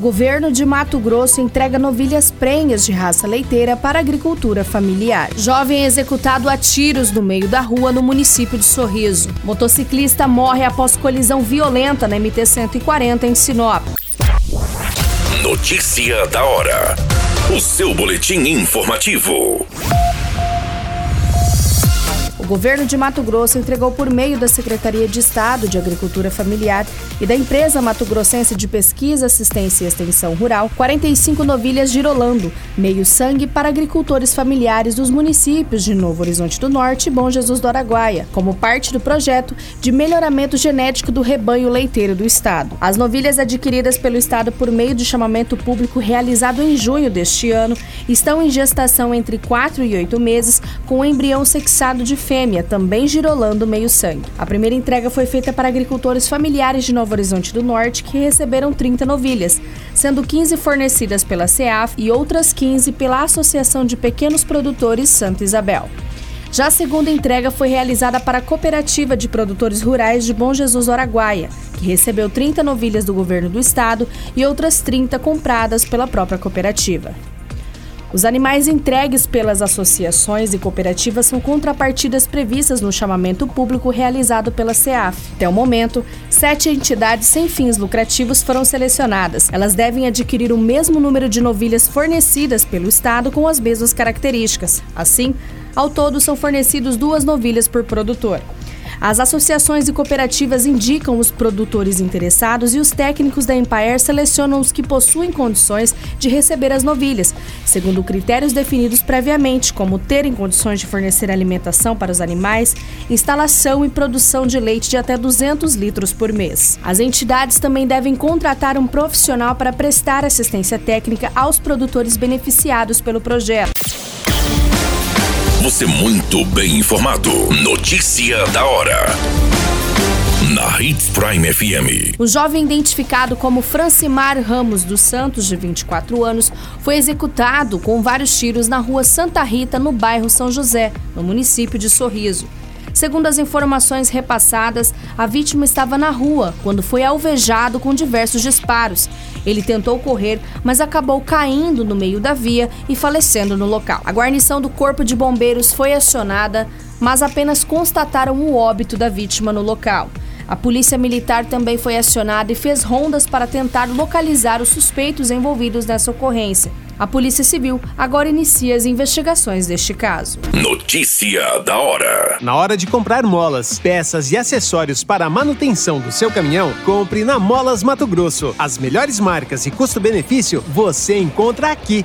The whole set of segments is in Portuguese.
Governo de Mato Grosso entrega novilhas prenhas de raça leiteira para agricultura familiar. Jovem executado a tiros no meio da rua no município de Sorriso. Motociclista morre após colisão violenta na MT-140 em Sinop. Notícia da hora. O seu boletim informativo governo de Mato Grosso entregou por meio da Secretaria de Estado de Agricultura Familiar e da empresa Mato Grossense de Pesquisa, Assistência e Extensão Rural 45 novilhas girolando, meio sangue para agricultores familiares dos municípios de Novo Horizonte do Norte e Bom Jesus do Araguaia, como parte do projeto de melhoramento genético do rebanho leiteiro do estado. As novilhas adquiridas pelo estado por meio de chamamento público realizado em junho deste ano estão em gestação entre 4 e 8 meses com o embrião sexado de fêmea também girolando meio sangue. A primeira entrega foi feita para agricultores familiares de Novo Horizonte do Norte que receberam 30 novilhas, sendo 15 fornecidas pela CEAF e outras 15 pela Associação de Pequenos Produtores Santa Isabel. Já a segunda entrega foi realizada para a Cooperativa de Produtores Rurais de Bom Jesus Araguaia, que recebeu 30 novilhas do governo do estado e outras 30 compradas pela própria cooperativa. Os animais entregues pelas associações e cooperativas são contrapartidas previstas no chamamento público realizado pela CEAF. Até o momento, sete entidades sem fins lucrativos foram selecionadas. Elas devem adquirir o mesmo número de novilhas fornecidas pelo Estado com as mesmas características. Assim, ao todo são fornecidos duas novilhas por produtor. As associações e cooperativas indicam os produtores interessados e os técnicos da Empire selecionam os que possuem condições de receber as novilhas, segundo critérios definidos previamente, como terem condições de fornecer alimentação para os animais, instalação e produção de leite de até 200 litros por mês. As entidades também devem contratar um profissional para prestar assistência técnica aos produtores beneficiados pelo projeto. Você muito bem informado. Notícia da hora. Na Hits Prime FM. O jovem identificado como Francimar Ramos dos Santos, de 24 anos, foi executado com vários tiros na rua Santa Rita, no bairro São José, no município de Sorriso. Segundo as informações repassadas, a vítima estava na rua quando foi alvejado com diversos disparos. Ele tentou correr, mas acabou caindo no meio da via e falecendo no local. A guarnição do Corpo de Bombeiros foi acionada, mas apenas constataram o óbito da vítima no local. A polícia militar também foi acionada e fez rondas para tentar localizar os suspeitos envolvidos nessa ocorrência. A Polícia Civil agora inicia as investigações deste caso. Notícia da hora. Na hora de comprar molas, peças e acessórios para a manutenção do seu caminhão, compre na Molas Mato Grosso. As melhores marcas e custo-benefício você encontra aqui.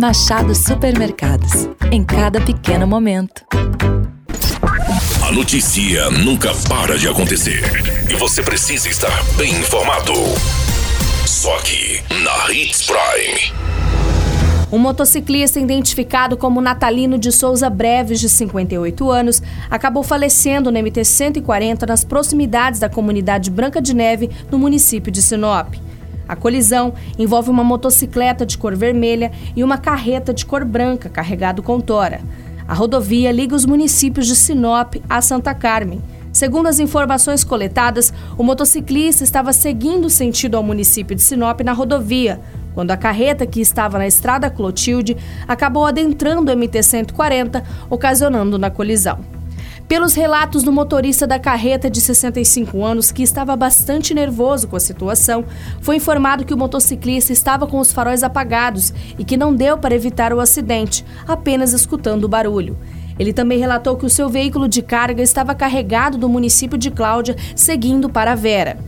Machado Supermercados. Em cada pequeno momento. A notícia nunca para de acontecer. E você precisa estar bem informado. Só aqui, na Hits Prime. Um motociclista identificado como Natalino de Souza Breves, de 58 anos, acabou falecendo no MT-140 nas proximidades da comunidade Branca de Neve, no município de Sinop. A colisão envolve uma motocicleta de cor vermelha e uma carreta de cor branca carregado com tora. A rodovia liga os municípios de Sinop a Santa Carmen. Segundo as informações coletadas, o motociclista estava seguindo sentido ao município de Sinop na rodovia, quando a carreta que estava na estrada Clotilde acabou adentrando o MT-140, ocasionando na colisão. Pelos relatos do motorista da carreta de 65 anos, que estava bastante nervoso com a situação, foi informado que o motociclista estava com os faróis apagados e que não deu para evitar o acidente, apenas escutando o barulho. Ele também relatou que o seu veículo de carga estava carregado do município de Cláudia, seguindo para Vera.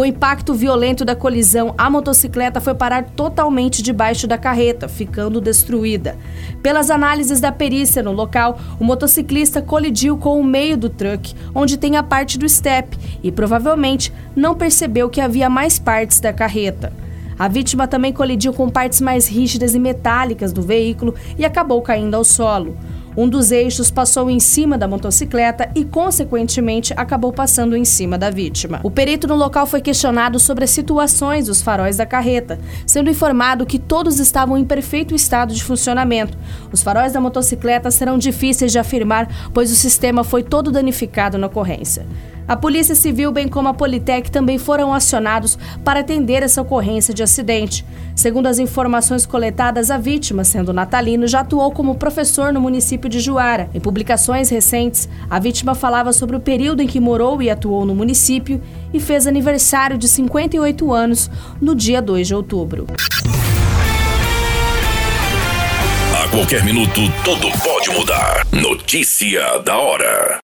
Com o impacto violento da colisão, a motocicleta foi parar totalmente debaixo da carreta, ficando destruída. Pelas análises da perícia no local, o motociclista colidiu com o meio do truck, onde tem a parte do step, e provavelmente não percebeu que havia mais partes da carreta. A vítima também colidiu com partes mais rígidas e metálicas do veículo e acabou caindo ao solo. Um dos eixos passou em cima da motocicleta e, consequentemente, acabou passando em cima da vítima. O perito no local foi questionado sobre as situações dos faróis da carreta, sendo informado que todos estavam em perfeito estado de funcionamento. Os faróis da motocicleta serão difíceis de afirmar, pois o sistema foi todo danificado na ocorrência. A Polícia Civil, bem como a Politec, também foram acionados para atender essa ocorrência de acidente. Segundo as informações coletadas, a vítima, sendo natalino, já atuou como professor no município de Juara. Em publicações recentes, a vítima falava sobre o período em que morou e atuou no município e fez aniversário de 58 anos no dia 2 de outubro. A qualquer minuto, tudo pode mudar. Notícia da hora.